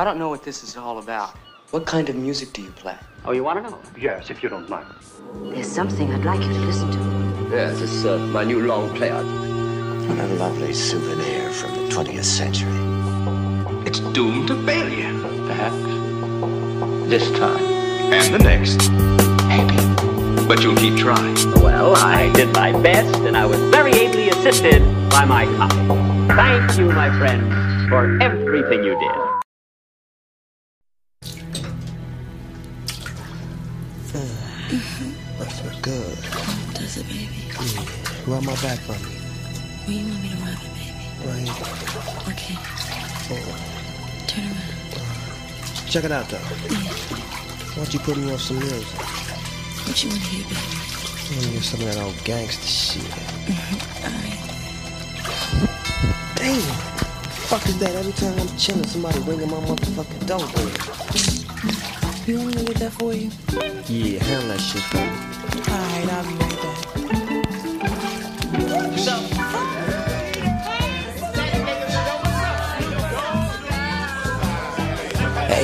I don't know what this is all about. What kind of music do you play? Oh, you want to know? Yes, if you don't mind. There's something I'd like you to listen to. Yes, it's uh, my new long play. A lovely souvenir from the 20th century. It's doomed to failure. Perhaps this time. And the next. Maybe. But you'll keep trying. Well, I did my best, and I was very ably assisted by my colleagues. Thank you, my friend, for everything you did. Rub my back for me. Where you want me to rub it, baby? Right here. Okay. Oh. Turn around. Check it out, though. Yeah. Why don't you put me on some music? What you want to hear, baby? I want to hear some of that old gangster shit. Mm-hmm. All right. Damn. Fuck is that? Every time I'm chilling, somebody ringing my motherfucking doorbell. Mm-hmm. You want me to get that for you? Yeah, handle that shit for me. All right, I'll be right back. Hey,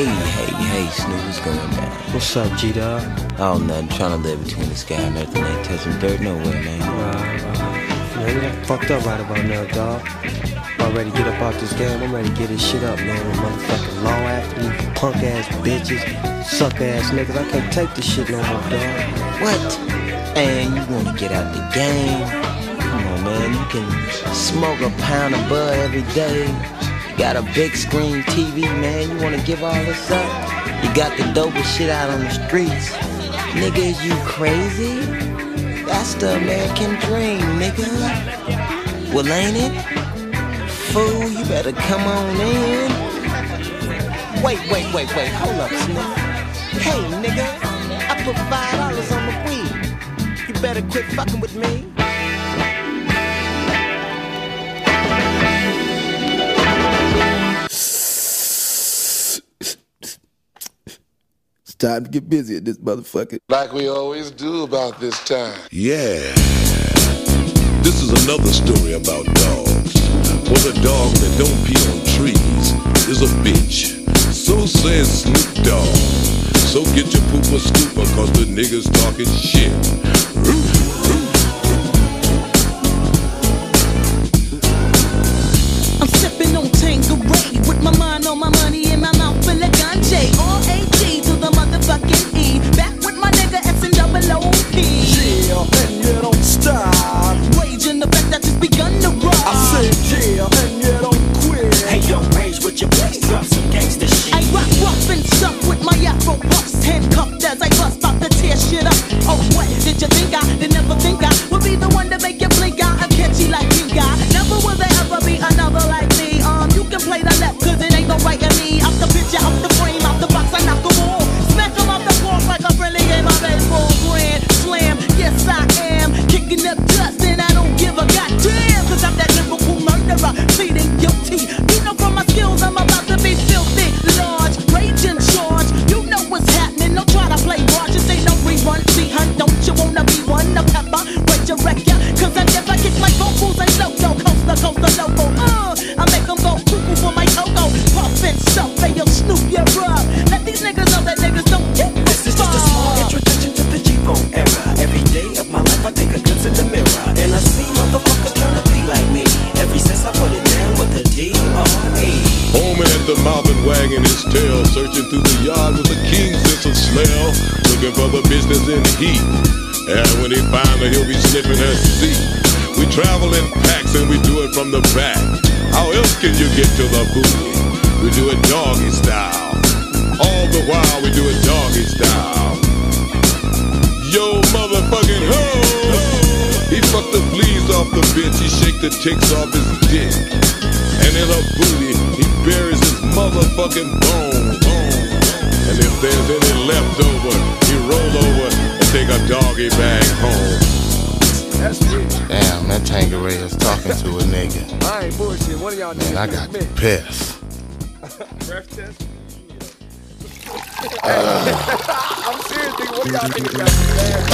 hey, hey, Snoop, what's going down? What's up, G-Dog? Oh, nothing. Trying to live between the sky and earth and ain't touching dirt nowhere, man. Right, right. Man, we done fucked up right about now, dog. I'm ready to get up out this game. I'm ready to get this shit up, man. With motherfucking law athletes, punk ass bitches, suck ass niggas. I can't take this shit no more, dog. What? And you wanna get out the game? Come on, man. You can smoke a pound of bud every day. You got a big screen TV, man. You wanna give all this up? You got the dopest shit out on the streets. Nigga, is you crazy? That's the American dream, nigga. Well, ain't it? Fool, you better come on in. Wait, wait, wait, wait. Hold up, Snoop. Hey, nigga. I put five dollars on the weed. You better quit fucking with me. Time to get busy at this motherfucker. Like we always do about this time. Yeah. This is another story about dogs. For the dog that don't pee on trees is a bitch. So says Snoop Dogg. So get your pooper scooper cause the niggas talking shit. I'm afro puffs. Handcuffed as I bust about to tear shit up. Oh, what did you think I did never think I would be the one to make you blink out? I'm catchy like from the back. How else can you get to the booty? We do it doggy style. All the while we do it doggy style. Yo, motherfucking ho! He fucked the fleas off the bitch, he shake the ticks off his dick. And in her booty, he buries his motherfucking bone. And if there's any left over, he roll over and take a doggy bag home. Damn, that Tanqueray is talking to a nigga. I ain't bullshit. One of y'all Man, I got to pissed. Breath test? I'm serious. What do y'all niggas got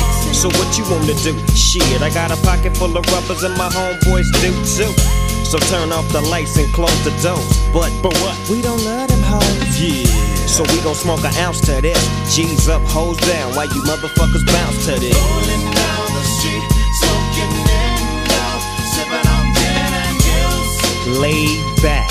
So what you wanna do? Shit, I got a pocket full of rubbers and my homeboys do too. So turn off the lights and close the doors. But but what? We don't love them hoes. Yeah. So we gon' smoke an ounce to this. G's up, hoes down, Why you motherfuckers bounce to this. Rolling down the street, smoking window, sipping on gin and juice. Laid back.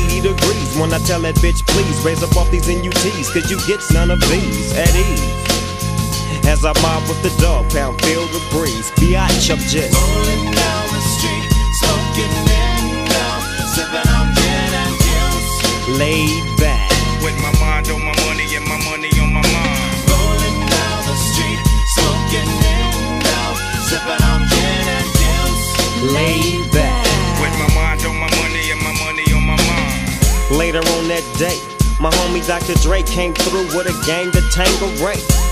degrees when I tell that bitch, please raise up off these NUTs, cause you get none of these at ease. As I mob with the dog pound, feel the breeze. Biatch, I'm just Rolling down the street, smoking window, sipping on gin and juice. laid back. With my mind on my money and my money on my mind. Rolling down the street, smoking window, sipping on gin and juice. laid Later on that day, my homie Dr. Dre came through with a gang to Tango Ray.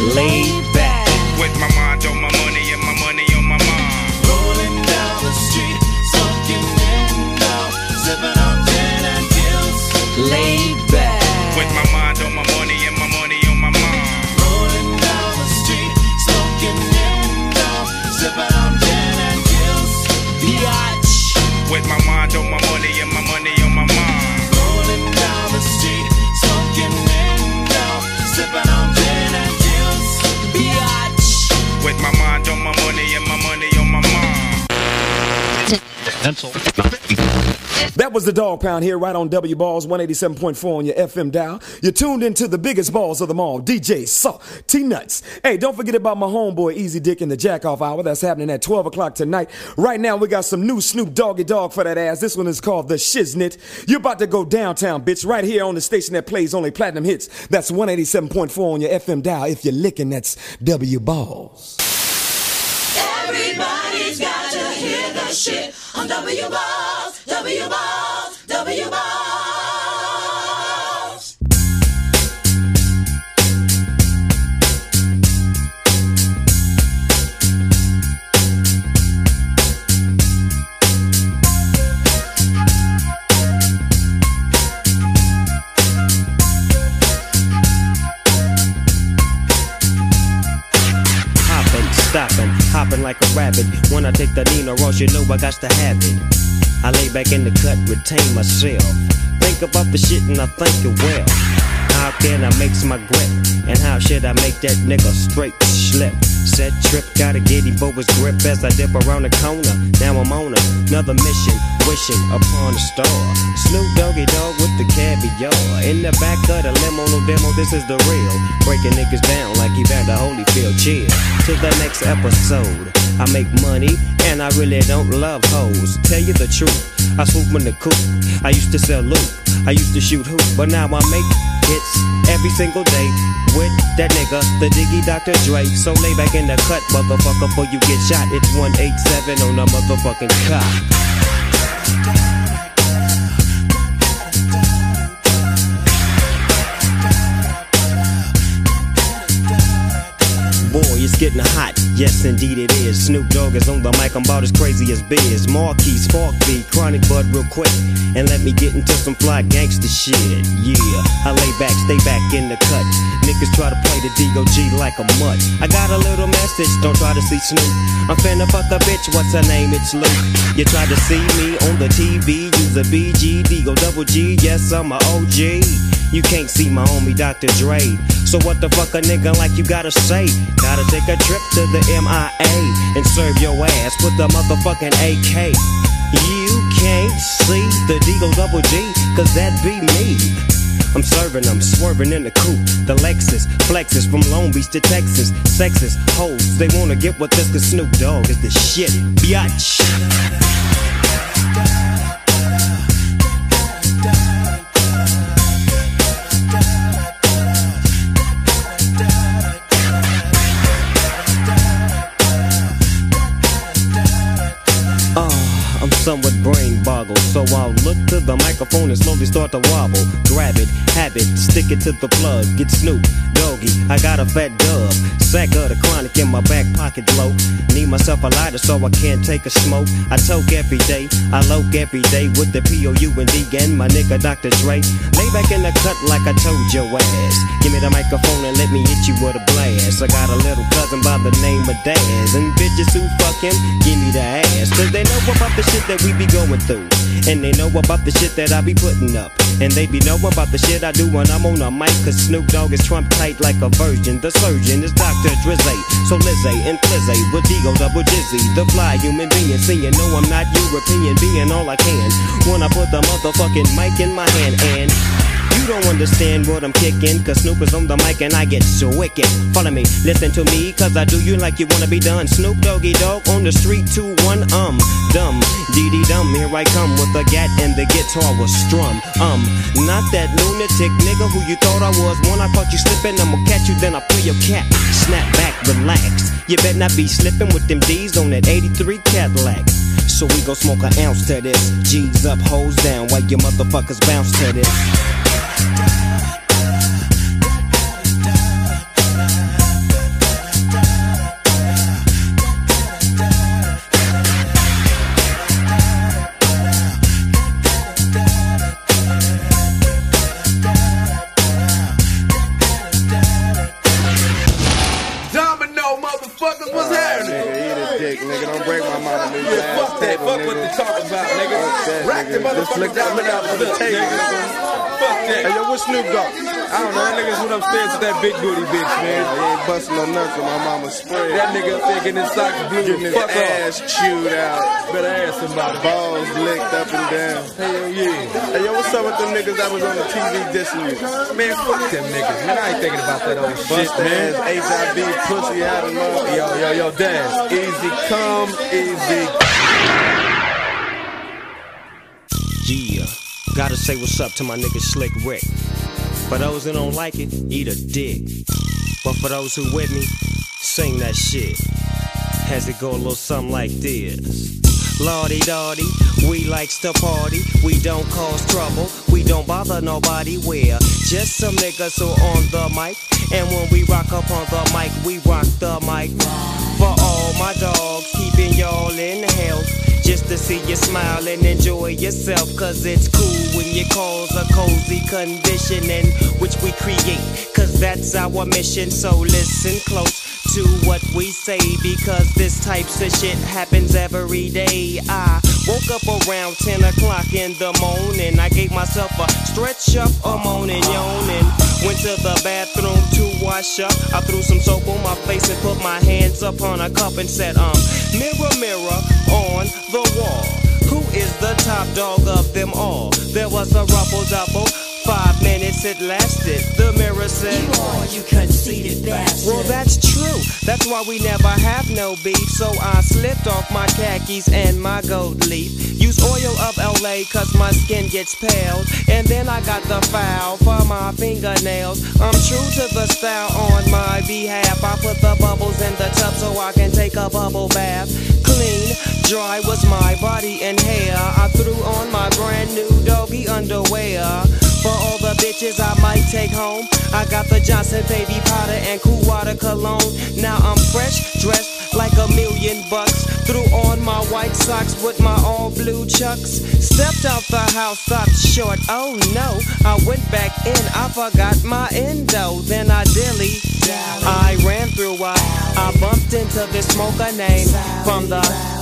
Laid back. With my mind on my money and my money on my mind. Rolling down the street, smoking window, sipping on gin and juice. laid back. With my mind on my money and my money on my mind. Rolling down the street, smoking window, sipping on gin and juice. Biatch. With my mind on my money and my That was the Dog Pound here, right on W Balls 187.4 on your FM dial. You're tuned into the biggest balls of them all, DJ Saw T Nuts. Hey, don't forget about my homeboy Easy Dick in the Jack Off Hour. That's happening at 12 o'clock tonight. Right now, we got some new Snoop Doggy Dogg for that ass. This one is called The Shiznit. You're about to go downtown, bitch, right here on the station that plays only platinum hits. That's 187.4 on your FM dial. If you're licking, that's W Balls. Everybody's got to hear the shit on W Balls, hopping like a rabbit. When I take the Nina Ross, you know I got to have it. I lay back in the cut, retain myself. Think about the shit and I think it well. How can I mix my grip? And how should I make that nigga straight slip? Set trip, gotta get him his grip as I dip around the corner. Now I'm on another mission, wishing upon a star. Snoop Doggy Dogg with the caviar. In the back of the limo, no demo, this is the real. Breaking niggas down like Evander Holyfield. Cheers to the next episode. I make money and I really don't love hoes. Tell you the truth, I swoop in the coop. I used to sell loot, I used to shoot hoop, but now I make hits every single day with that nigga, the Diggy Dr. Dre. So lay back in the cut, motherfucker, before you get shot. It's 187 on the motherfucking cop. It's getting hot, yes indeed it is. Snoop Dogg is on the mic, I'm about as crazy as Biz. Markie, Spark B, Chronic Bud real quick. And let me get into some fly gangster shit. Yeah, I lay back, stay back in the cut. Niggas try to play the D.O.G. like a mutt. I got a little message, don't try to see Snoop. I'm finna fuck a bitch, what's her name? It's Luke. You tried to see me on the TV, use a BG, D-Go double G, yes I'm a OG. You can't see my homie Dr. Dre. So what the fuck a nigga like you gotta say? Gotta take a trip to the MIA and serve your ass with the motherfucking AK. You can't see the Deagle Double G, cause that be me. I'm serving them, swerving in the coupe. The Lexus flexes from Long Beach to Texas. Sexist hoes, they wanna get with this cause Snoop Dogg is the shit. Biatch. Somewhat brain boggled, so I'll look to the microphone and slowly start to wobble. Grab it, have it, stick it to the plug. Get Snoop, doggy, I got a fat dub. Sack of the chronic in my back pocket blow. Need myself a lighter so I can't take a smoke. I toke every day, I loke every day with the P-O-U and D and my nigga Dr. Dre. Lay back in the cut like I told your ass. Give me the microphone and let me hit you with a blast. I got a little cousin by the name of Daz. And bitches who fuck him, give me the ass. Cause they know about the shit that we be going through. And they know about the shit that I be putting up. And they be know about the shit I do when I'm on a mic. Cause Snoop Dogg is Trump tight like a virgin. The surgeon is Dr. Drizzy. So Lizzie and Flizzy with Digo double Jizzy. The fly human being. Seeing no, I'm not European. Being all I can. When I put the motherfucking mic in my hand. And you don't understand what I'm kicking, cause Snoop is on the mic and I get so wicked. Follow me, listen to me, cause I do you like you wanna be done. Snoop Doggy Dogg on the street, 2 1 um, dumb, dee dee dum. Here I come with the gat and the guitar was strum. Um, not that lunatic nigga who you thought I was. When I caught you slipping, I'ma catch you, then I pull your cap. Snap back, relax. You better not be slipping with them D's on that 83 Cadillac. So we gon' smoke an ounce to this. G's up, hoes down, while you motherfuckers bounce to this. Domino, motherfuckers, what's happening? Nigga, eat a dick, nigga. Don't break my mama new Yeah, fuck that. Fuck what they talk about, nigga. Rack the nigga. Just motherfucker look down look out for the table, nigga. Nigga. Fuck that. Hey, yo, what's Snoop Dogg? I don't know. That nigga's went upstairs with that big booty bitch, man. He ain't busting no nuts with my mama spread. That nigga up there getting his socks blue Getting the his fuck off. ass chewed out. Better ask somebody. Balls licked up and down. Hell yeah. Hey, yo, what's up with them niggas that was on the TV dissing you? Man, fuck them niggas. Man, I ain't thinking about that old shit, Bust man. ass HIV pussy out of love. Yo, yo, yo, Daz. Easy come, easy. Yeah, gotta say what's up to my nigga Slick Rick. For those that don't like it, eat a dick. But for those who with me, sing that shit. Has it go a little something like this? La Di Da Di, we likes to party. We don't cause trouble. We don't bother nobody. We're just some niggas who on the mic. And when we rock up on the mic, we rock the mic. For all my dogs, keeping y'all in health. Just to see you smile and enjoy yourself. Cause it's cool when you cause a cozy condition in which we create. Cause that's our mission. So listen close to what we say. Because this types of shit happens every day. I woke up around 10 o'clock in the morning. I gave myself a stretch up, a moaning, yawning. Went to the bathroom to wash up. I threw some soap on my face and put my hands up on a cup and said, um, mirror, mirror on the wall. Who is the top dog of them all? There was a ruffle double. Five minutes it lasted. The mirror said, You are, you conceited bastard. Well, that's true. That's why we never have no beef. So I slipped off my khakis and my gold leaf. Use oil of Olay cause my skin gets pale. And then I got the foul for my fingernails. I'm true to the style on my behalf. I put the bubbles in the tub so I can take a bubble bath. Clean, dry was my body and hair. I threw on my brand new doggy underwear. For all the bitches I might take home, I got the Johnson baby powder and cool water cologne. Now I'm fresh, dressed like a million bucks. Threw on my white socks with my all blue chucks. Stepped out the house, stopped short. Oh no, I went back in, I forgot my endo. Then I dilly. I ran through, I, I bumped into this smoker name from the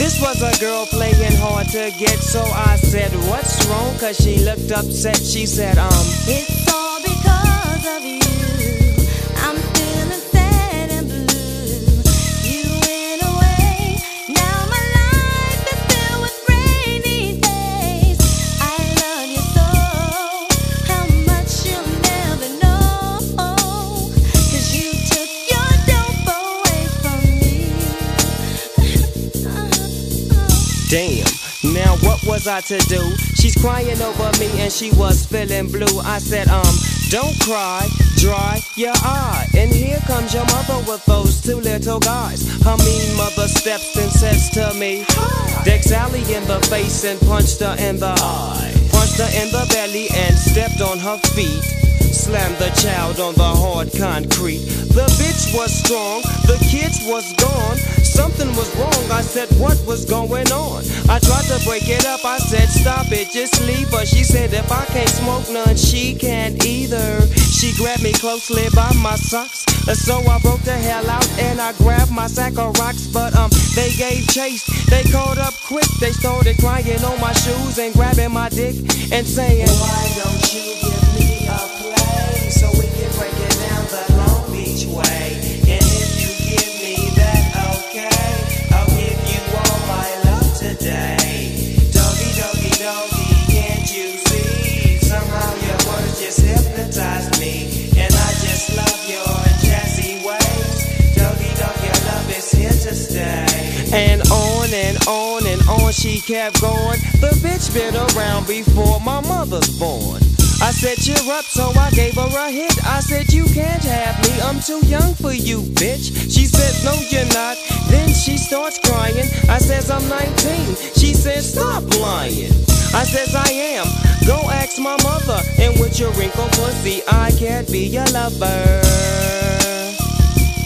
this was a girl playing hard to get, so I said, What's wrong? Cause she looked upset. She said, Um, It's all because of you. Was I to do? She's crying over me and she was feeling blue. I said, um, don't cry, dry your eye. And here comes your mother with those two little guys. Her mean mother steps and says to me, Deck Alley in the face and punched her in the eye. Punched her in the belly and stepped on her feet. Slammed the child on the hard concrete. The bitch was strong, the kids was gone. Something I said, what was going on? I tried to break it up, I said, stop it, just leave her. She said, if I can't smoke none, she can't either. She grabbed me closely by my socks. So I broke the hell out and I grabbed my sack of rocks. But um, they gave chase, they caught up quick. They started crying on my shoes and grabbing my dick and saying, Why don't you on and on she kept going. The bitch been around before my mother's born. I said, cheer up, so I gave her a hit. I said, you can't have me, I'm too young for you, bitch. She said, no, you're not. Then she starts crying. I says, I'm 19. She says, stop lying. I says, I am. Go ask my mother. And with your wrinkled pussy, I can't be your lover.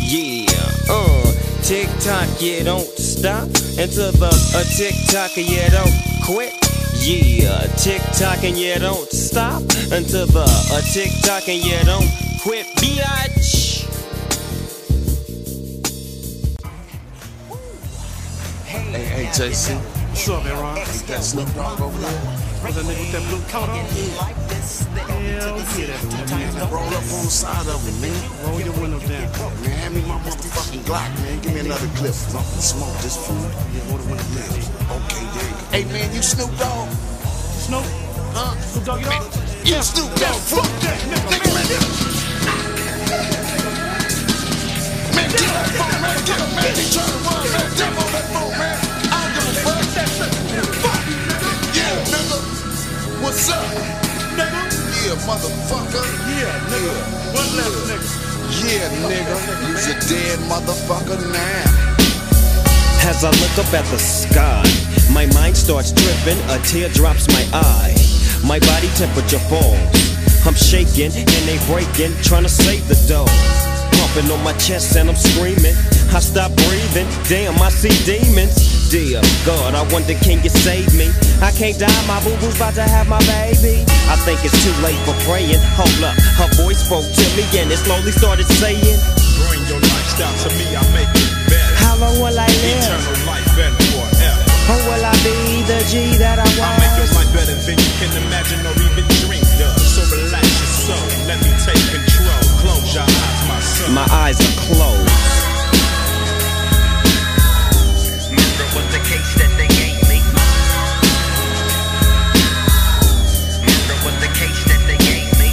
Yeah, uh, tick tock, yeah, don't stop. Until the uh, tick tock, yeah, don't quit. Yeah, tick tock and yeah, don't stop until the uh, tick tock and yeah, don't quit, bitch. Hey, hey, JC. What's up, Aaron? Ain't that Snoop Dogg over there? That nigga with that blue coat on? Hell yeah, that. Roll up on the side of him, man. Roll your window down. Man, hand me my motherfucking Glock, man. Give me another clip. I'm gonna smoke this food. Yeah, roll the window down. Okay, there you go. Hey, man, you Snoop Dogg? Snoop? Huh? Snoop Dogg, you Snoop Dogg. Fuck that, nigga, man. Man, get phone, man. Get him, man. He trying to run, man. What's up? Nigga? Yeah, motherfucker. Yeah, nigga. What left, nigga? Yeah, nigga. You's a dead motherfucker now. As I look up at the sky, my mind starts tripping, a tear drops my eye. My body temperature falls. I'm shaking and they breaking, trying to save the dough. Pumping on my chest and I'm screaming. I stop breathing. Damn, I see demons. Dear God, I wonder can you save me? I can't die, my boo boo's about to have my baby. I think it's too late for praying. Hold up, her voice spoke to me and it slowly started saying, Bring your lifestyle to me, I'll make it better. How long will I live? Eternal life and forever. Or will I be the G that I want? I'll make your life better than you can imagine or even dream of. So relax your soul, let me take control. Close your eyes, my son. My eyes are closed. That they me.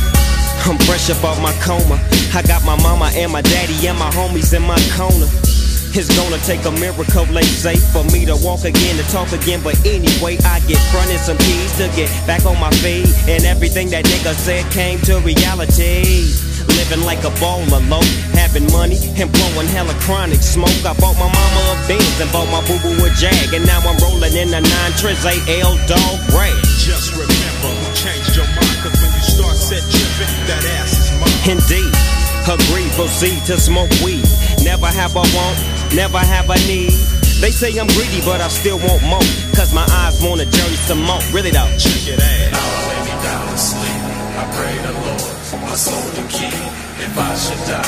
I'm fresh up off my coma. I got my mama and my daddy and my homies in my corner. It's gonna take a miracle, they say, for me to walk again and talk again. But anyway, I get fronted some keys to get back on my feet. And everything that nigga said came to reality. Living like a baller, low, having money and blowing hella chronic smoke. I bought my mama a Benz and bought my boo boo a Jag. And now I'm rolling in a 9 Triz AL dog rag. Just remember who changed your mind. Cause when you start set tripping, that ass is mine. Indeed, agree, proceed to smoke weed. Never have a want, never have a need. They say I'm greedy, but I still want more. Cause my eyes want a journey some more. Really though. Check it out. Now I lay me down to sleep. I pray the Lord, my soul to keep. If I should die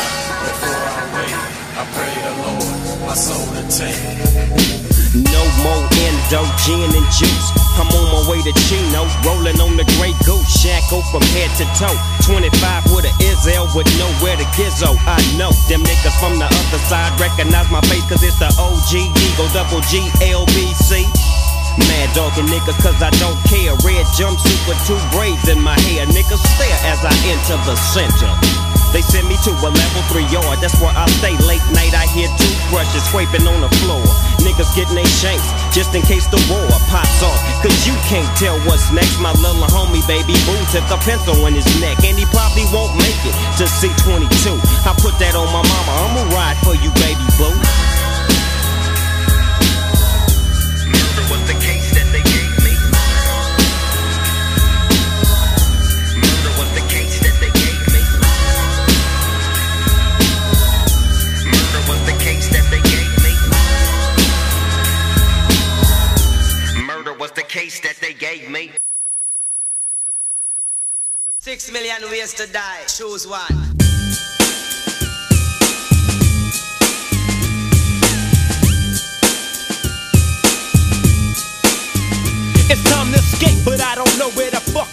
before I wake, I pray the Lord, my soul to take. No more endo, gin and juice. I'm on my way to Chino, rolling on the Grey Goose, shackle from head to toe. 25 with a Izzel with nowhere to gizzo. I know them niggas from the other side recognize my face cause it's the OG Eagle Double G LBC. Mad dogging niggas cause I don't care. Red jumpsuit with two braids in my hair. Niggas stare as I enter the center. They send me to a level three yard, that's where I stay. Late night, I hear toothbrushes scraping on the floor. Niggas getting they shanks, just in case the war pops off. Cause you can't tell what's next. My little homie, baby boo, took a pencil in his neck. And he probably won't make it to C22. I put that on my mama, I'ma ride for you, baby boo. Case that they gave me. Six million ways to die. Choose one. It's time to escape, but I don't know where the fuck I'm headed.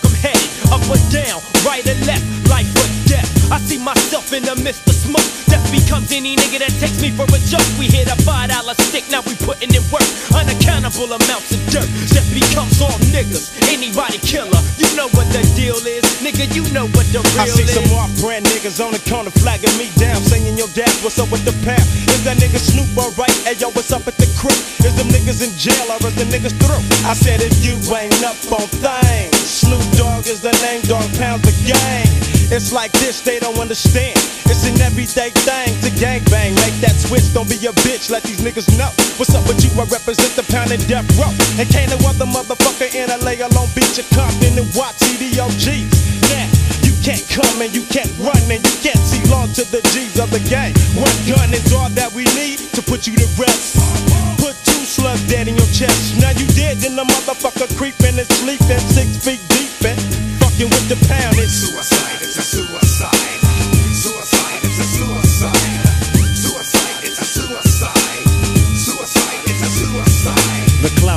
Up or down, right or left, life or death. I see myself in the midst of smoke. Death becomes any nigga that takes me for a joke. We hit a five dollar stick, now we putting in work. Unaccountable amounts of dirt. Death becomes all niggas. Anybody killer, you know what the deal is. Nigga, you know what the real I see is. some off brand niggas on the corner flagging me down, saying yo dad, what's up with the pound? Is that nigga Snoop alright? Hey yo, what's up at the crib? Is them niggas in jail or is the niggas through? I said if you ain't up on things, Snoop Dogg is the name, dog pounds the gang. It's like this, they don't understand. It's an everyday thing to gangbang. Make that switch, don't be a bitch, let these niggas know. What's up with you? I represent the pound and death row. And can't no other motherfucker in LA alone beat your Compton and watch CDOGs. Now, you can't come and you can't run and you can't see long to the G's of the game. One gun is all that we need to put you to rest. Put two slugs dead in your chest. Now you dead, then the motherfucker creeping and sleeping six feet deep and fucking with the pound. It's suicide, it's a suicide. Suicide, it's a suicide. Suicide, it's a. Suicide,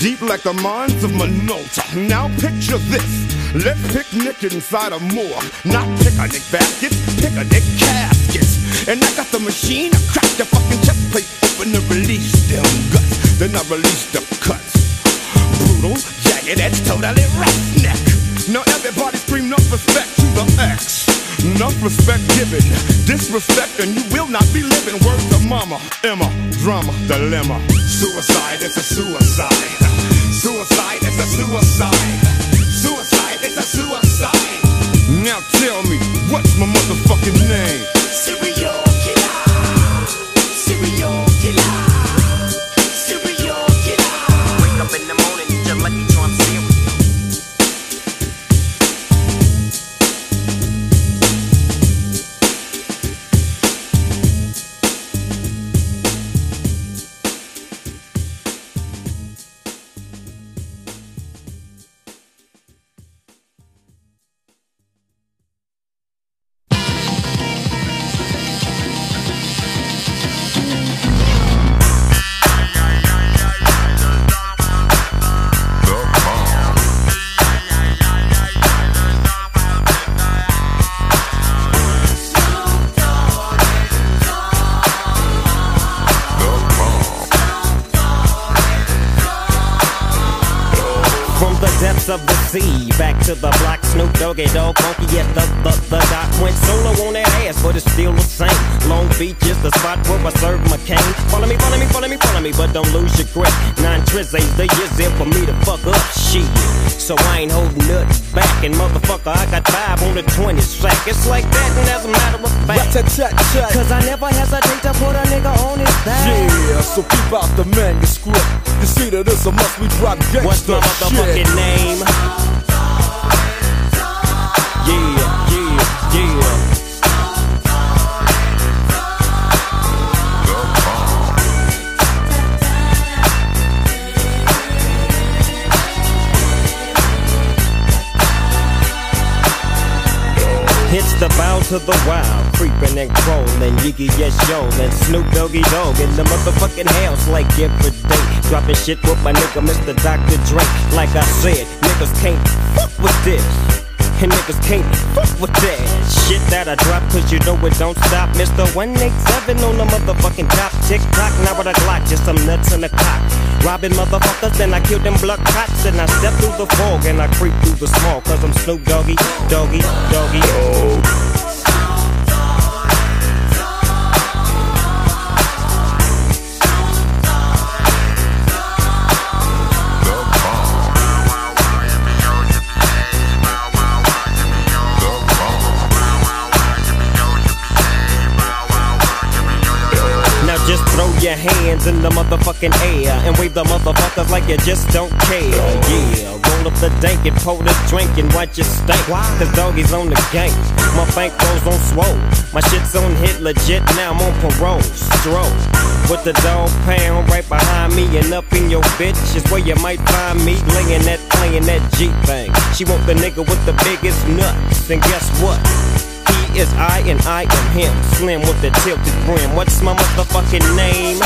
Deep like the mines of Minota. Now picture this. Let's picnic inside a morgue. Not picnic baskets, picnic caskets. And I got the machine, I crack the fucking chest plate open and release them guts. Then I release the cuts. Brutal, jagged edge, totally roughneck. Now everybody scream no respect to the X. Enough respect given, disrespect, and you will not be living. Word to mama, Emma, drama, dilemma. Suicide is a suicide. Suicide is a suicide. Suicide is a suicide. Now tell me, what's my motherfucking name? Serial. And Snoop Doggy Dogg in the motherfucking house like every day. Dropping shit with my nigga Mr. Dr. Dre. Like I said, niggas can't fuck with this. And niggas can't fuck with that shit that I drop, cause you know it don't stop. Mr. 187 on the motherfucking top. Tick tock, now with a Glock, just some nuts in the cock. Robbing motherfuckers, then I kill them blood cops. And I step through the fog and I creep through the small, cause I'm Snoop Doggy, Doggy, Doggy. Now your hands in the motherfucking air and wave the motherfuckers like you just don't care. Yeah, roll up the dank and pour the drink and watch it stink. Cause doggies on the gang. My bank rolls on swole. My shit's on hit legit, now I'm on parole. Stroll. With the dog pound right behind me and up in your bitch is where you might find me laying that, playing that G thing. She want the nigga with the biggest nuts, and guess what? Is I and I am him. Slim with the tilted brim. What's my motherfucking name?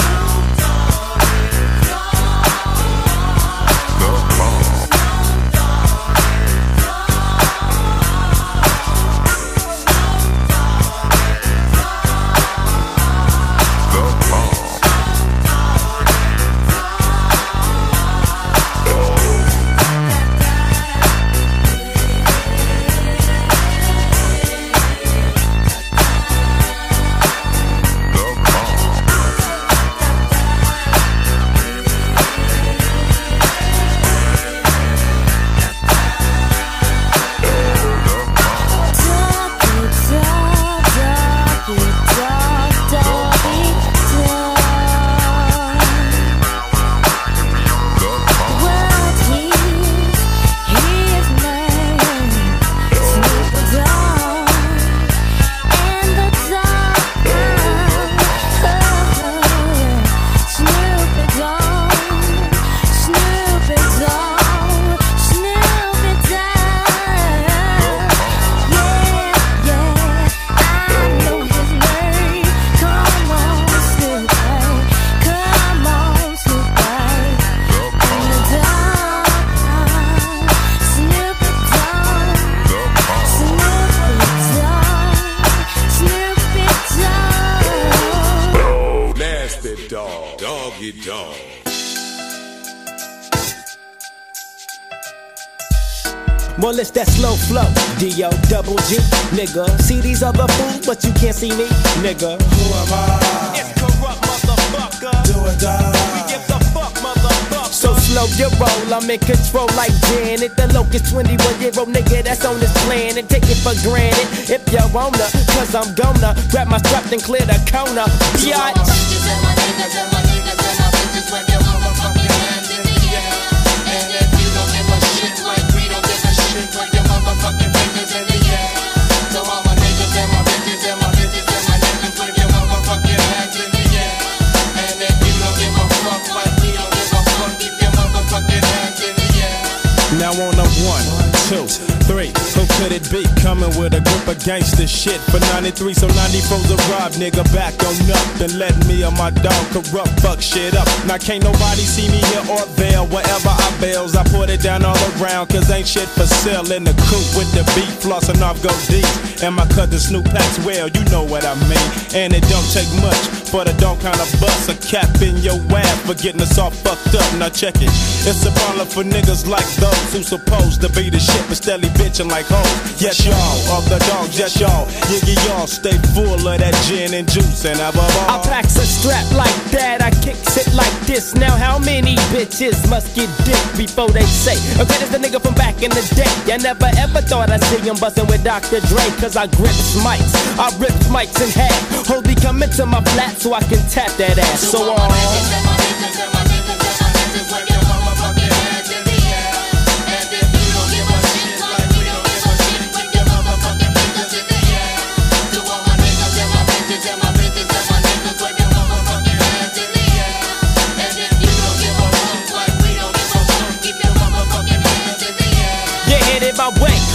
Double G, nigga. See these other fools, but you can't see me, nigga. Who am I? It's corrupt, motherfucker. Do or die. We give the fuck, motherfucker. So slow your roll, I'm in control like Janet. The locust 21 year old nigga that's on this planet. Take it for granted if you wanna, cause I'm gonna grab my strap and clear the corner. Biatch. With a group of gangster shit for 93, so 94's a rob, nigga. Back on up and let me and my dog corrupt, fuck shit up. Now can't nobody see me here or there. Wherever I bails, I put it down all around, cause ain't shit for sale in the coop with the beat flossing off go deep. And my cousin Snoop Packs well, you know what I mean. And it don't take much for the dog kind of bust a cap in your ass for getting us all fucked up. Now check it. It's a problem for niggas like those who supposed to be the shit but steadily bitching like hoes. Yes, y'all, of the dogs, yes, y'all. Yiggy, y'all stay full of that gin and juice and above I all. packs a strap like that, I kicks it like this. Now, how many bitches must get dick before they say, okay, this the nigga from back in the day? I never ever thought I'd see him bustin' with Dr. Dre, cause I grips mics. I rip mics in half. Holy, come into my flat so I can tap that ass. So, uh,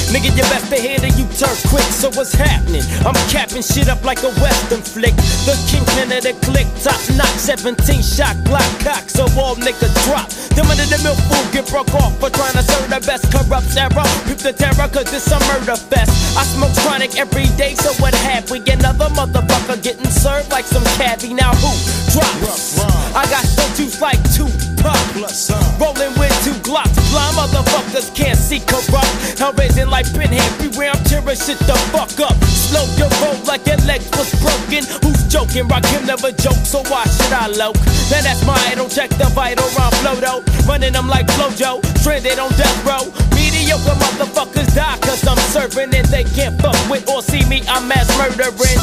Nigga, you best to hit it, you turn quick. So what's happening? I'm capping shit up like a western flick. The kingpin of the click, top knock, 17 shot Glock cock, so all niggas drop. Them under the milk food get broke off for trying to serve the best corrupt era. Peep the terror, cause it's a murder fest. I smoke chronic every day, so what have we? Another motherfucker getting served like some cabbie. Now who drops? I got so juice like two pop. Rolling with two glocks. Blind motherfuckers can't see corrupt. Hell raising like pinhead. Beware, I'm tearing shit the fuck up. Slow your roll like your legs was broken. Who's joking? Rock him never joke, so why should I loke? Now that's my idol. Check the vital round flow though. Running them like Flojo. Stranded on death row. Mediocre motherfuckers die cause I'm serving and they can't fuck with or see me. I'm mass murdering.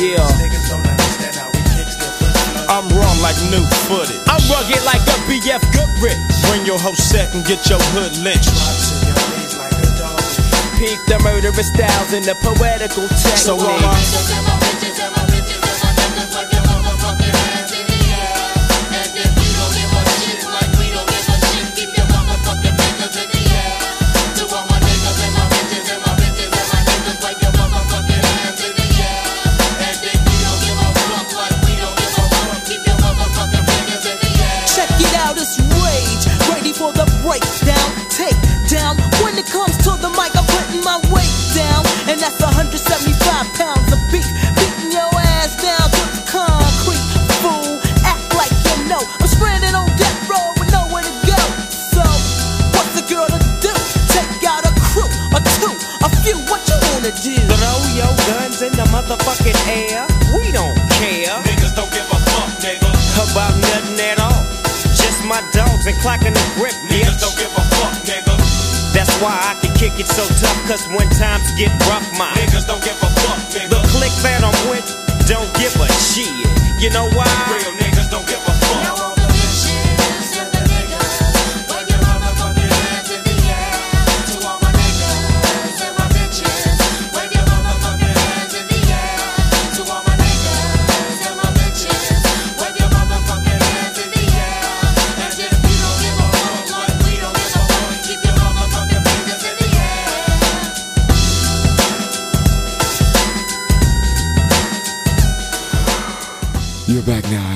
Yeah. I'm raw like new footage. I'm rugged like a BF Goodrich. Bring your whole set and get your hood lynched. Peep the murderous styles and the poetical technique. So uh, Check And that's 175 pounds of beef. Beating your ass down to the concrete. Fool, act like you know. I'm stranded on death row with nowhere to go. So, what's a girl to do? Take out a crew, a two, a few. What you wanna do? Throw your guns in the motherfucking air. We don't care. Niggas don't give a fuck, nigga. About nothing at all. Just my dogs and clocking the grip, bitch. Niggas don't give a fuck, nigga. That's why I can kick it so tough, cause when times get rough, my niggas don't give a fuck, nigga. The click that I'm with don't give a shit. You know why? Real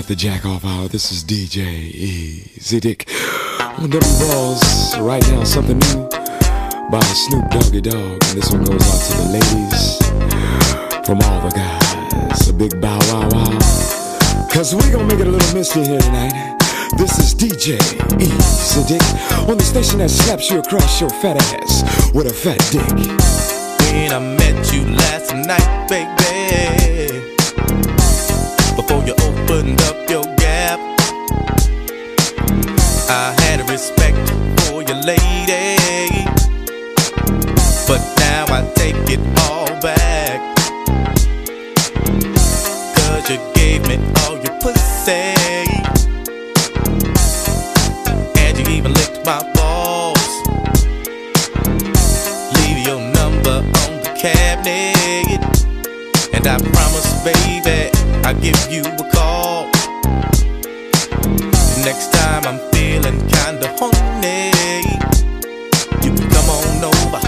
at the Jack Off Hour. This is DJ Easy Dick on W Balls. Right now, something new by Snoop Doggy Dogg. And this one goes out to the ladies from all the guys. A big bow wow wow. Cause we gonna make it a little misty here tonight. This is DJ Easy Dick on the station that slaps you across your fat ass with a fat dick. when I met you last night, baby. I had a respect for your lady. But now I take it all back. Cause you gave me all your pussy. And you even licked my balls. Leave your number on the cabinet. And I promise, baby, I'll give you a call. Next time I'm kinda you can come on over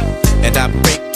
and I break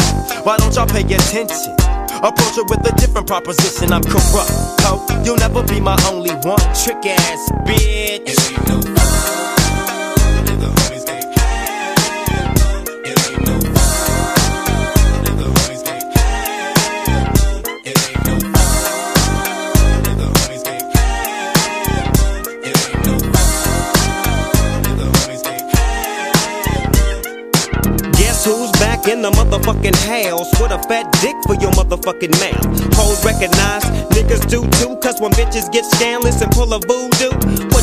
Why don't y'all pay attention? Approach it with a different proposition. I'm corrupt, ho. You'll never be my only one. Trick ass bitch. Motherfucking house with a fat dick for your motherfucking mouth? Hoes recognize, niggas do too, cause when bitches get scandalous and pull a voodoo,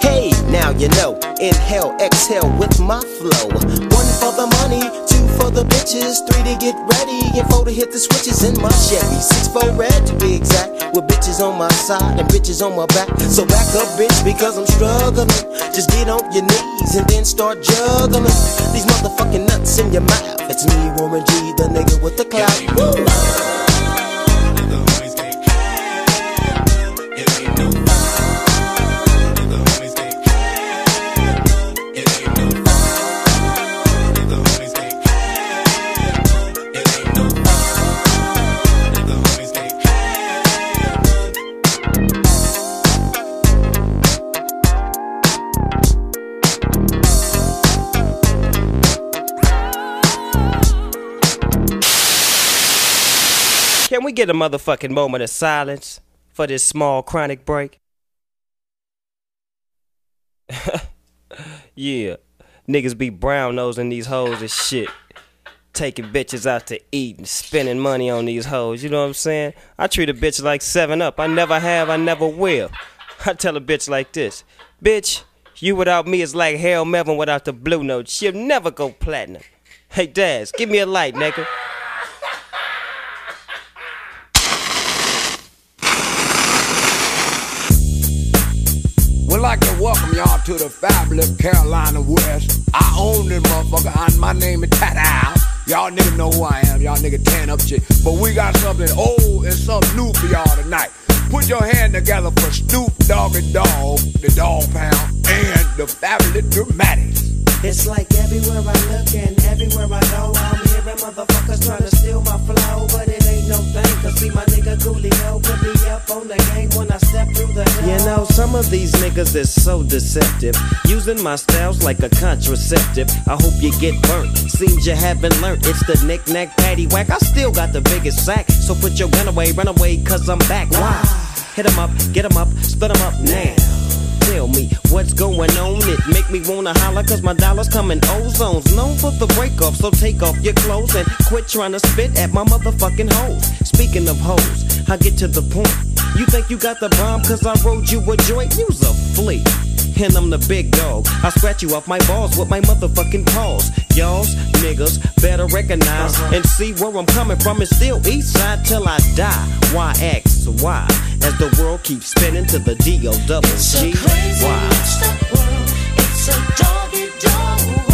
Hey, now you know. Inhale, exhale with my flow. One for the money, two for the bitches, three to get ready, and four to hit the switches in my Chevy. Six for red to be exact, with bitches on my side and bitches on my back. So back up, bitch, because I'm struggling. Just get on your knees and then start juggling these motherfucking nuts in your mouth. It's me, Warren G, the nigga with the clout. Get a motherfucking moment of silence for this small chronic break? yeah, niggas be brown nosing these hoes and shit. Taking bitches out to eat and spending money on these hoes, you know what I'm saying? I treat a bitch like 7 Up. I never have, I never will. I tell a bitch like this Bitch, you without me is like Harold Melvin without the blue note. She'll never go platinum. Hey, Daz, give me a light, nigga. Like to welcome y'all to the fabulous Carolina West. I own this motherfucker, and my name is Tat Y'all niggas know who I am. Y'all niggas tan up shit. But we got something old and something new for y'all tonight. Put your hand together for Snoop Doggy Dogg, the Dog Pound, and the fabulous Dramatics. It's like everywhere I look and everywhere I go, I'm hearing motherfuckers trying to steal my flow, thing, cause see my nigga Coolio put me up on the when I step through the door. You know, some of these niggas is so deceptive. Using my styles like a contraceptive. I hope you get burnt. Seems you haven't learned. It's the knick-knack, patty whack. I still got the biggest sack. So put your gun away, run away, cause I'm back. Why? Hit 'em up, get 'em up, split 'em up now. Tell me what's going on. It make me wanna holler cause my dollars come in ozones. Known for the break off, so take off your clothes and quit trying to spit at my motherfucking hoes. Speaking of hoes, I get to the point. You think you got the bomb cause I rode you a joint? Use a flea. And I'm the big dog. I scratch you off my balls with my motherfucking paws. Y'all's niggas better recognize uh-huh. and see where I'm coming from. It's still east side till I die. Why X? Why? As the world keeps spinning to the D O double G. Why? It's a doggy dog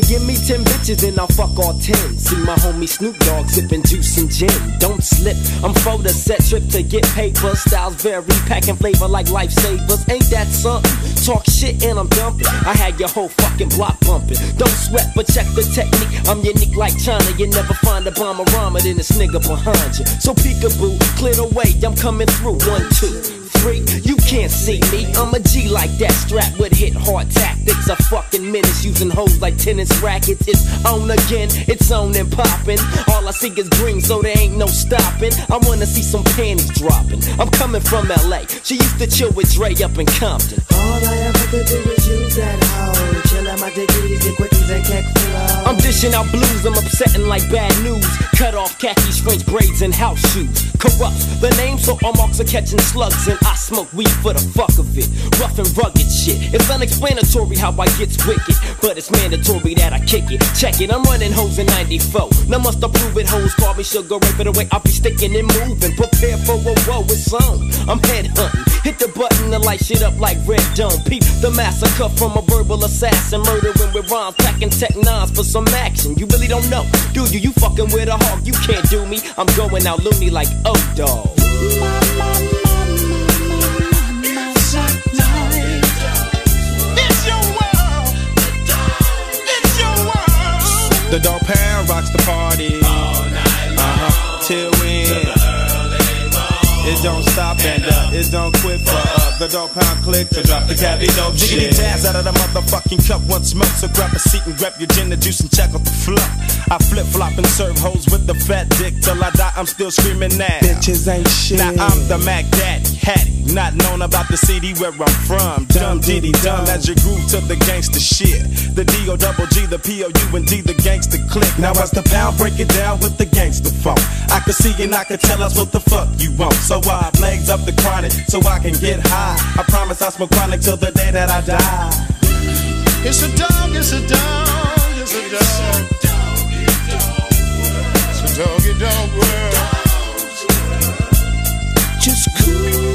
bitches and I'll fuck all ten. See my homie Snoop Dogg sipping juice and gin. Don't slip, I'm for the set trip to get paper. Styles vary, packing flavor like lifesavers. Ain't that something? Talk shit and I'm dumping. I had your whole fucking block pumping. Don't sweat, but check the technique. I'm unique like China. You never find a bomber rhymer than this nigga behind you. So peekaboo, clear the way. I'm coming through. One, two three. You can't see me. I'm a G like that, strapped with hit hard tactics. A fucking menace using hoes like tennis rackets. It's on again, it's on and popping. All I see is green, so there ain't no stopping. I wanna see some panties dropping. I'm coming from LA. She used to chill with Dre up in Compton. All I ever could do was use that hoe. Chill out my dickies and. I'm dishing out blues, I'm upsetting like bad news. Cut off khakis, French braids, and house shoes. Corrupt the name, so all marks are catching slugs, and I smoke weed for the fuck of it. Rough and rugged shit. It's unexplanatory how I gets wicked, but it's mandatory that I kick it. Check it, I'm running hoes in 94. Now must approve it, hoes call me sugar, rape it away. I'll be sticking and moving. Prepare for a woe, it's on. I'm head hunting. Hit the button to light shit up like Red Dome. Peep the massacre from a verbal assassin. Murdering with rhymes, packing tech nines for some action. You really don't know, do you? You fucking with a hawk, you can't do me. I'm going out loony like oh dog. The dog pound rocks the party. all night Uh-huh. Till we It don't stop and uh, it don't quit for uh, the dog pound click to drop the cabbie dope Jiggity shit. jazz out of the motherfucking cup once more. So grab a seat and grab your gin and juice and check out the flop. I flip flop and serve hoes with the fat dick till I die. I'm still screaming now. Bitches ain't shit. Now I'm the Mac Daddy, Hattie. Not known about the city where I'm from. Dumb diddy dumb as you groove to the gangster shit. The D O double G, the P O U and D, the gangster click. Now as the pound break it down with the gangster funk. I can see and I can tell us what the fuck you want. So I legs up the chronic so I can get high. I promise I smoke chronic till the day that I die. It's a dog, it's a dog, it's a dog. It's a doggy dog world. Just cool.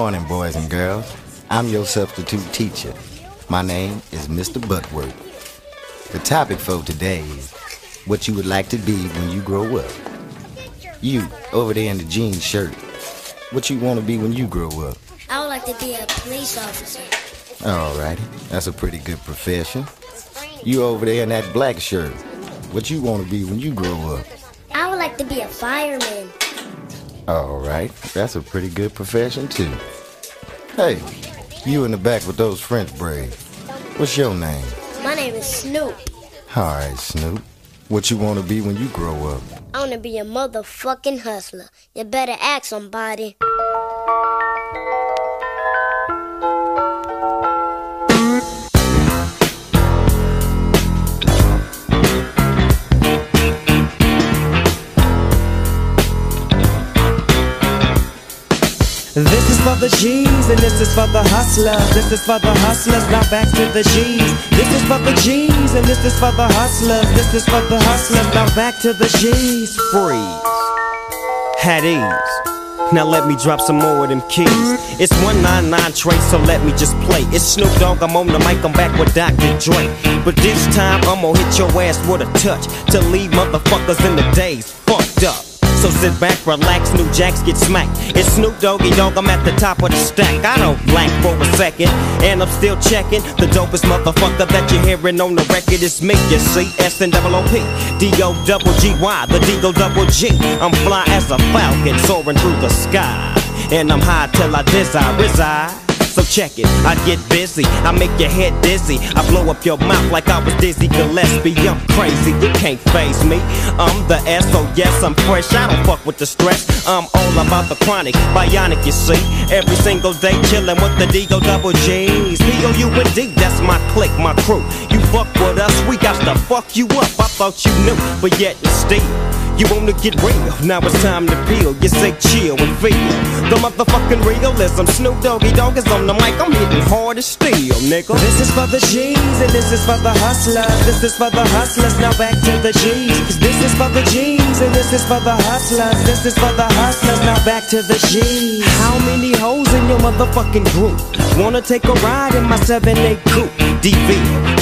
Morning, boys and girls. I'm your substitute teacher. My name is Mr. Butworth. The topic for today is what you would like to be when you grow up. You, over there in the jean shirt, what you want to be when you grow up? I would like to be a police officer. Alrighty, that's a pretty good profession. You over there in that black shirt, what you want to be when you grow up? I would like to be a fireman. Alright, that's a pretty good profession too. Hey, you in the back with those French braids. What's your name? My name is Snoop. Alright, Snoop. What you want to be when you grow up? I want to be a motherfucking hustler. You better ask somebody. This is for the G's and this is for the hustlers. This is for the hustlers. Now back to the G's. This is for the G's and this is for the hustlers. This is for the hustlers. Now back to the G's. Freeze. Had ease. Now let me drop some more of them keys. It's 199 trace, so let me just play. It's Snoop Dogg, I'm on the mic, I'm back with Dr. Dre. But this time I'm gonna hit your ass with a touch to leave motherfuckers in the days fucked up. So sit back, relax, new jacks get smacked. It's Snoop Doggy Dogg, I'm at the top of the stack. I don't blank for a second, and I'm still checking. The dopest motherfucker that you're hearing on the record is me. You see, S and double O P, D O double G Y, the D O double G. I'm fly as a falcon soaring through the sky, and I'm high till I desire reside. So check it, I get busy, I make your head dizzy. I blow up your mouth like I was Dizzy Gillespie. I'm crazy, you can't phase me. I'm the S, so yes, I'm fresh. I don't fuck with the stress. I'm all about the chronic, bionic, you see. Every single day chillin' with the D-O double G's. P-O-U-N-D, that's my clique, my crew. You fuck with us, we got to fuck you up. I thought you knew, but yet and still. You wanna get real, now it's time to peel. You say chill and feel the motherfucking realism. Snoop Doggy Dogg is on the mic, I'm hitting hard as steel, nigga. This is for the G's and this is for the hustlers. This is for the hustlers. Now back to the G's. this is for the G's and this is for the hustlers. This is for the hustlers. Now back to the G's. How many hoes in your motherfucking group wanna take a ride in my 7-8 coupe? DV,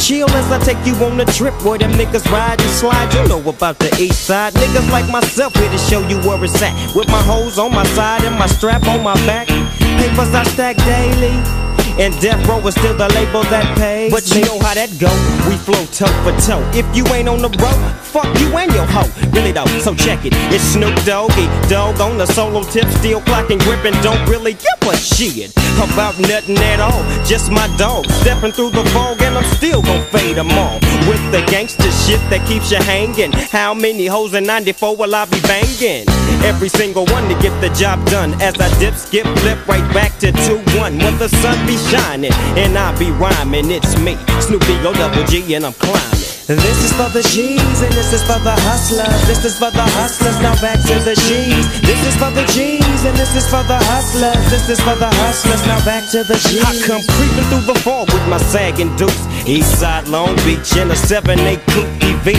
chill as I take you on a trip where them niggas ride and slide. You know about the east side. Niggas like myself here to show you where it's at. With my hoes on my side and my strap on my back. Papers I stack daily. And death row is still the label that pays. But you know how that go. We flow toe for toe. If you ain't on the road, fuck you and your hoe. Really though, so check it. It's Snoop Doggy Dogg on the solo tip, still clocking, gripping. Don't really give a shit about nothing at all. Just my dog stepping through the fog, and I'm still gon' fade them all with the gangster shit that keeps you hanging. How many hoes in 94 will I be banging? Every single one to get the job done. As I dip, skip, flip right back to 2-1. When the sun be shining and I be rhyming, it's me, Snoopy O double G, and I'm climbing. This is for the G's and this is for the hustlers. This is for the hustlers. Now back to the G's. This is for the G's and this is for the hustlers. This is for the hustlers. Now back to the G's. I come creeping through the fog with my sagging deuce. Eastside Long Beach in a 7-8 coupe EV.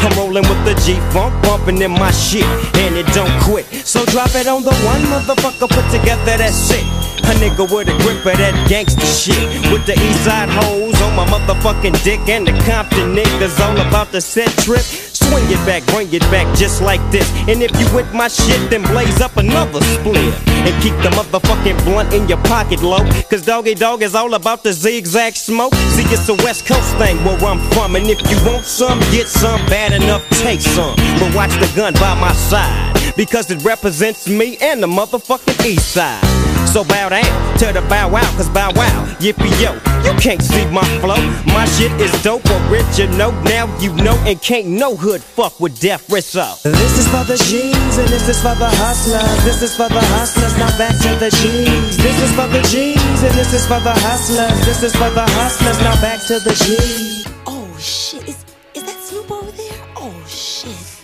I'm rolling with the G-Funk, bumping in my shit, and it don't quit. So drop it on the one motherfucker, put together that shit. A nigga with a grip of that gangster shit. With the Eastside hoes on my motherfucking dick, and the Compton niggas all about the set trip. Swing it back, bring it back just like this. And if you with my shit, then blaze up another split. And keep the motherfucking blunt in your pocket low. Cause Doggy Dogg is all about the zigzag smoke. See, it's a West Coast thing where I'm from. And if you want some, get some. Bad enough, take some. But watch the gun by my side. Because it represents me and the motherfucking East Side. So bow down to the bow wow, cause bow wow, yippee yo, you can't see my flow. My shit is dope, original, now you know, and can't no hood fuck with death up. This is for the G's and this is for the hustlers. This is for the hustlers. Now back to the G's. This is for the G's and this is for the hustlers. This is for the hustlers. Now back to the G's.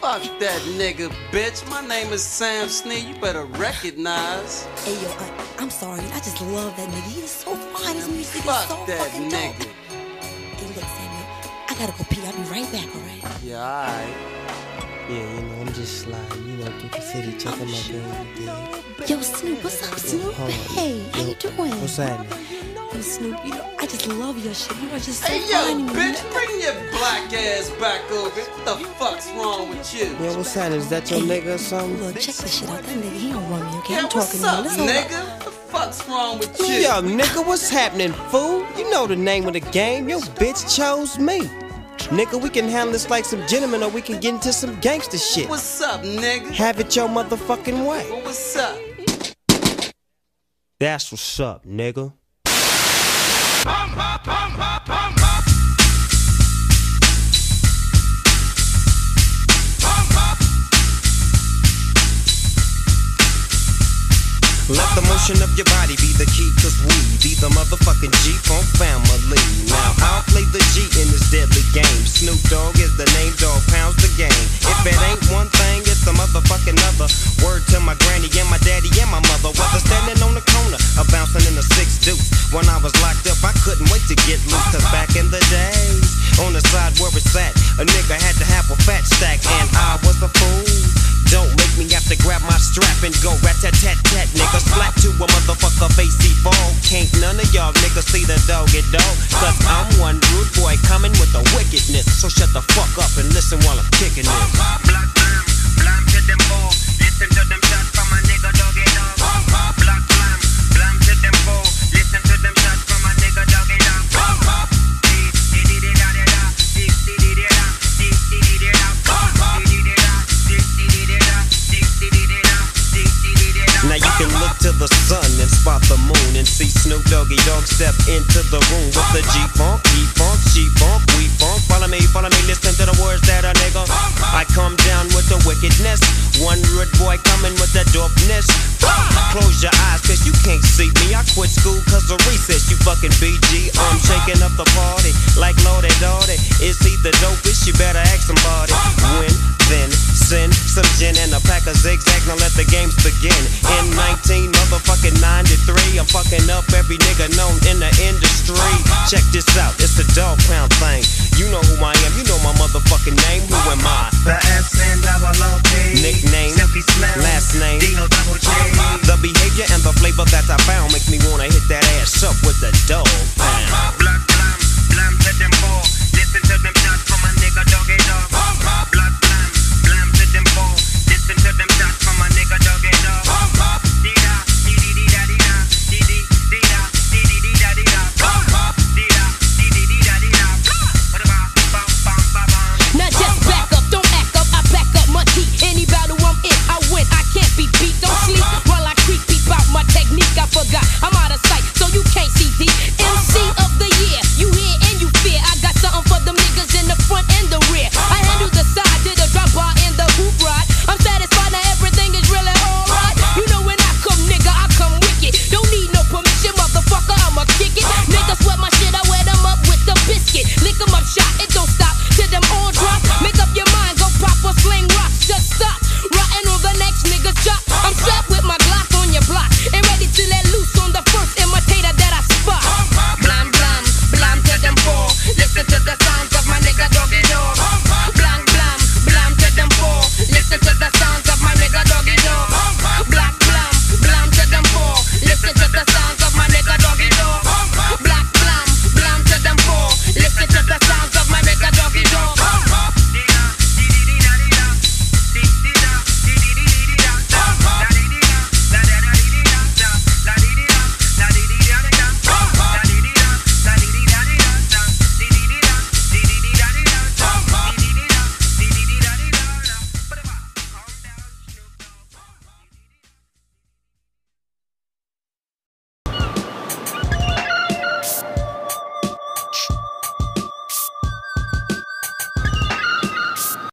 Fuck that nigga, bitch. My name is Sam Sneed. You better recognize. Hey yo, I, I'm sorry. I just love that nigga. He's so fine. His music Fuck is so that fucking nigga. dope. Hey, look, Samuel. I gotta go pee. I'll be right back, alright? Yeah, alright. Yeah, you know, I'm just sliding, you know, through the city, checking my game. Yo, Snoop, what's up, Snoop? Hold on. Hey, how you doing? What's happening? Yo, Snoop, you know, I just love your shit. You are just so Hey yo, fine. bitch, bring your black ass back over. What the fuck's wrong with you? Yeah, what's happening? Is that your nigga or something? Look, check this shit out. That nigga, he don't run me, okay? Yeah, I'm what's talking to up, him. Let's nigga? up. What the fuck's wrong with you? Yo, nigga, what's happening, fool? You know the name of the game. Your bitch chose me. Nigga, we can handle this like some gentlemen or we can get into some gangster shit. What's up, nigga? Have it your motherfucking way. Well, what's up? That's what's up, nigga. Let the motion of your body the key, cause we be the motherfucking G-Funk family. Now I'll play the G in this deadly game. Snoop Dogg is the name, dog pounds the game. If it ain't one thing, it's a motherfucking other. Word to my granny and my daddy and my mother. Whether standing on the corner or bouncing in a six deuce. When I was locked up, I couldn't wait to get loose. Cause back in the days, on the side where it's at, a nigga had to have a fat stack, and I was a fool. Don't make me have to grab my strap and go rat see the dog it dog. Cause I'm one rude boy coming with the wickedness. So shut the fuck up and listen while I'm kicking this.